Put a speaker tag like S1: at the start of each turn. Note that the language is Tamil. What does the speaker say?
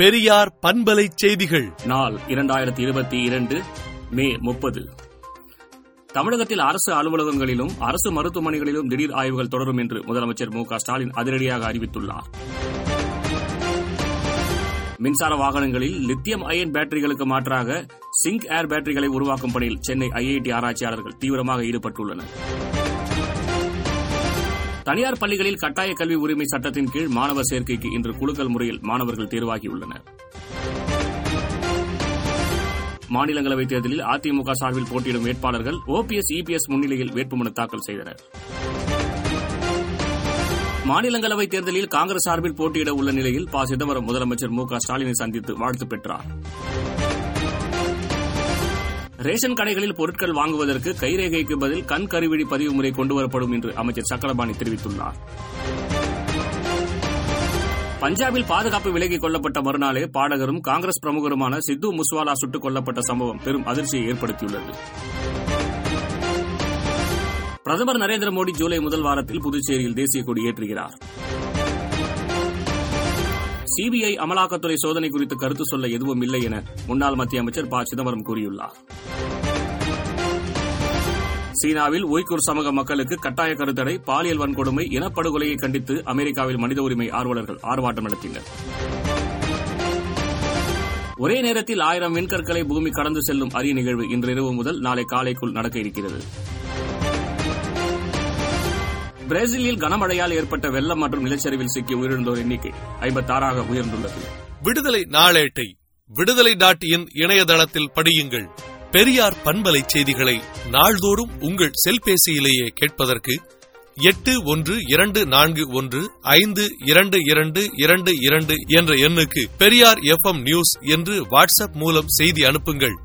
S1: பெரியார் பண்பலை செய்திகள்.
S2: நாள் இரண்டாயிரத்தி இருபத்தி இரண்டு மே முப்பது. தமிழகத்தில் அரசு அலுவலகங்களிலும் அரசு மருத்துவமனைகளிலும் திடீர் ஆய்வுகள் தொடரும் என்று முதலமைச்சர் மு ஸ்டாலின் அதிரடியாக அறிவித்துள்ளார். மின்சார வாகனங்களில் லித்தியம் அயன் பேட்டரிகளுக்கு மாற்றாக சிங்க் ஏர் பேட்டரிகளை உருவாக்கும் பணியில் சென்னை ஐஐடி ஆராய்ச்சியாளர்கள் தீவிரமாக ஈடுபட்டுள்ளனர். தனியார் பள்ளிகளில் கட்டாய கல்வி உரிமை சட்டத்தின் கீழ் மாணவர் சேர்க்கைக்கு இன்று குழுக்கள் முறையில் மாணவர்கள் தேர்வாகியுள்ளனர். மாநிலங்களவை தேர்தலில் அதிமுக சார்பில் போட்டியிடும் வேட்பாளர்கள் ஓபிஎஸ் இபிஎஸ் முன்னிலையில் வேட்புமனு தாக்கல் செய்தனர். மாநிலங்களவை தேர்தலில் காங்கிரஸ் சார்பில் போட்டியிட உள்ள நிலையில் ப. சிதம்பரம் முதலமைச்சர் மு. க. ஸ்டாலினை சந்தித்து வாழ்த்து பெற்றார். ரேஷன் கடைகளில் பொருட்கள் வாங்குவதற்கு கைரேகைக்கு பதில் கண் கருவிழி பதிவு முறை கொண்டுவரப்படும் என்று அமைச்சர் சக்கரபாணி தெரிவித்துள்ளார். பஞ்சாபில் பாதுகாப்பு விலகிக் கொள்ளப்பட்ட மறுநாளே பாடகரும் காங்கிரஸ் பிரமுகருமான சித்து முஸ்வாலா சுட்டுக் கொல்லப்பட்ட சம்பவம் பெரும் அதிர்ச்சியை ஏற்படுத்தியுள்ளது. பிரதமர் நரேந்திர மோடி ஜூலை முதல் வாரத்தில் புதுச்சேரியில் தேசிய கொடி ஏற்றுகிறார் சிபிஐ அமலாக்கத்துறை சோதனை குறித்து கருத்து சொல்ல எதுவும் இல்லை என முன்னாள் மத்திய அமைச்சர் ப. சிதம்பரம் கூறியுள்ளார். சீனாவில் உய்குர் சமூக மக்களுக்கு கட்டாய கருத்தடை பாலியல் வன்கொடுமை இனப்படுகொலையை கண்டித்து அமெரிக்காவில் மனித உரிமை ஆர்வலர்கள் ஆர்ப்பாட்டம் நடத்தினர். ஒரே நேரத்தில் ஆயிரம் விண்கற்களை பூமி கடந்து செல்லும் அரிய நிகழ்வு இன்றிரவு முதல் நாளை காலைக்குள் நடக்க இருக்கிறது. பிரேசிலில் கனமழையால் ஏற்பட்ட வெள்ளம் மற்றும் நிலச்சரிவில் சிக்கி உயிரிழந்தோர் எண்ணிக்கை ஐம்பத்தாறாக உயர்ந்துள்ளது.
S1: விடுதலை நாளேட்டை விடுதலை டாட் இன் இணையதளத்தில் படியுங்கள். பெரியார் பண்பலை செய்திகளை நாள்தோறும் உங்கள் செல்பேசியிலேயே கேட்பதற்கு எட்டு ஒன்று இரண்டு நான்கு ஒன்று ஐந்து இரண்டு இரண்டு இரண்டு இரண்டு என்ற எண்ணுக்கு பெரியார் எஃப் நியூஸ் என்று வாட்ஸ்அப் மூலம் செய்தி அனுப்புங்கள்.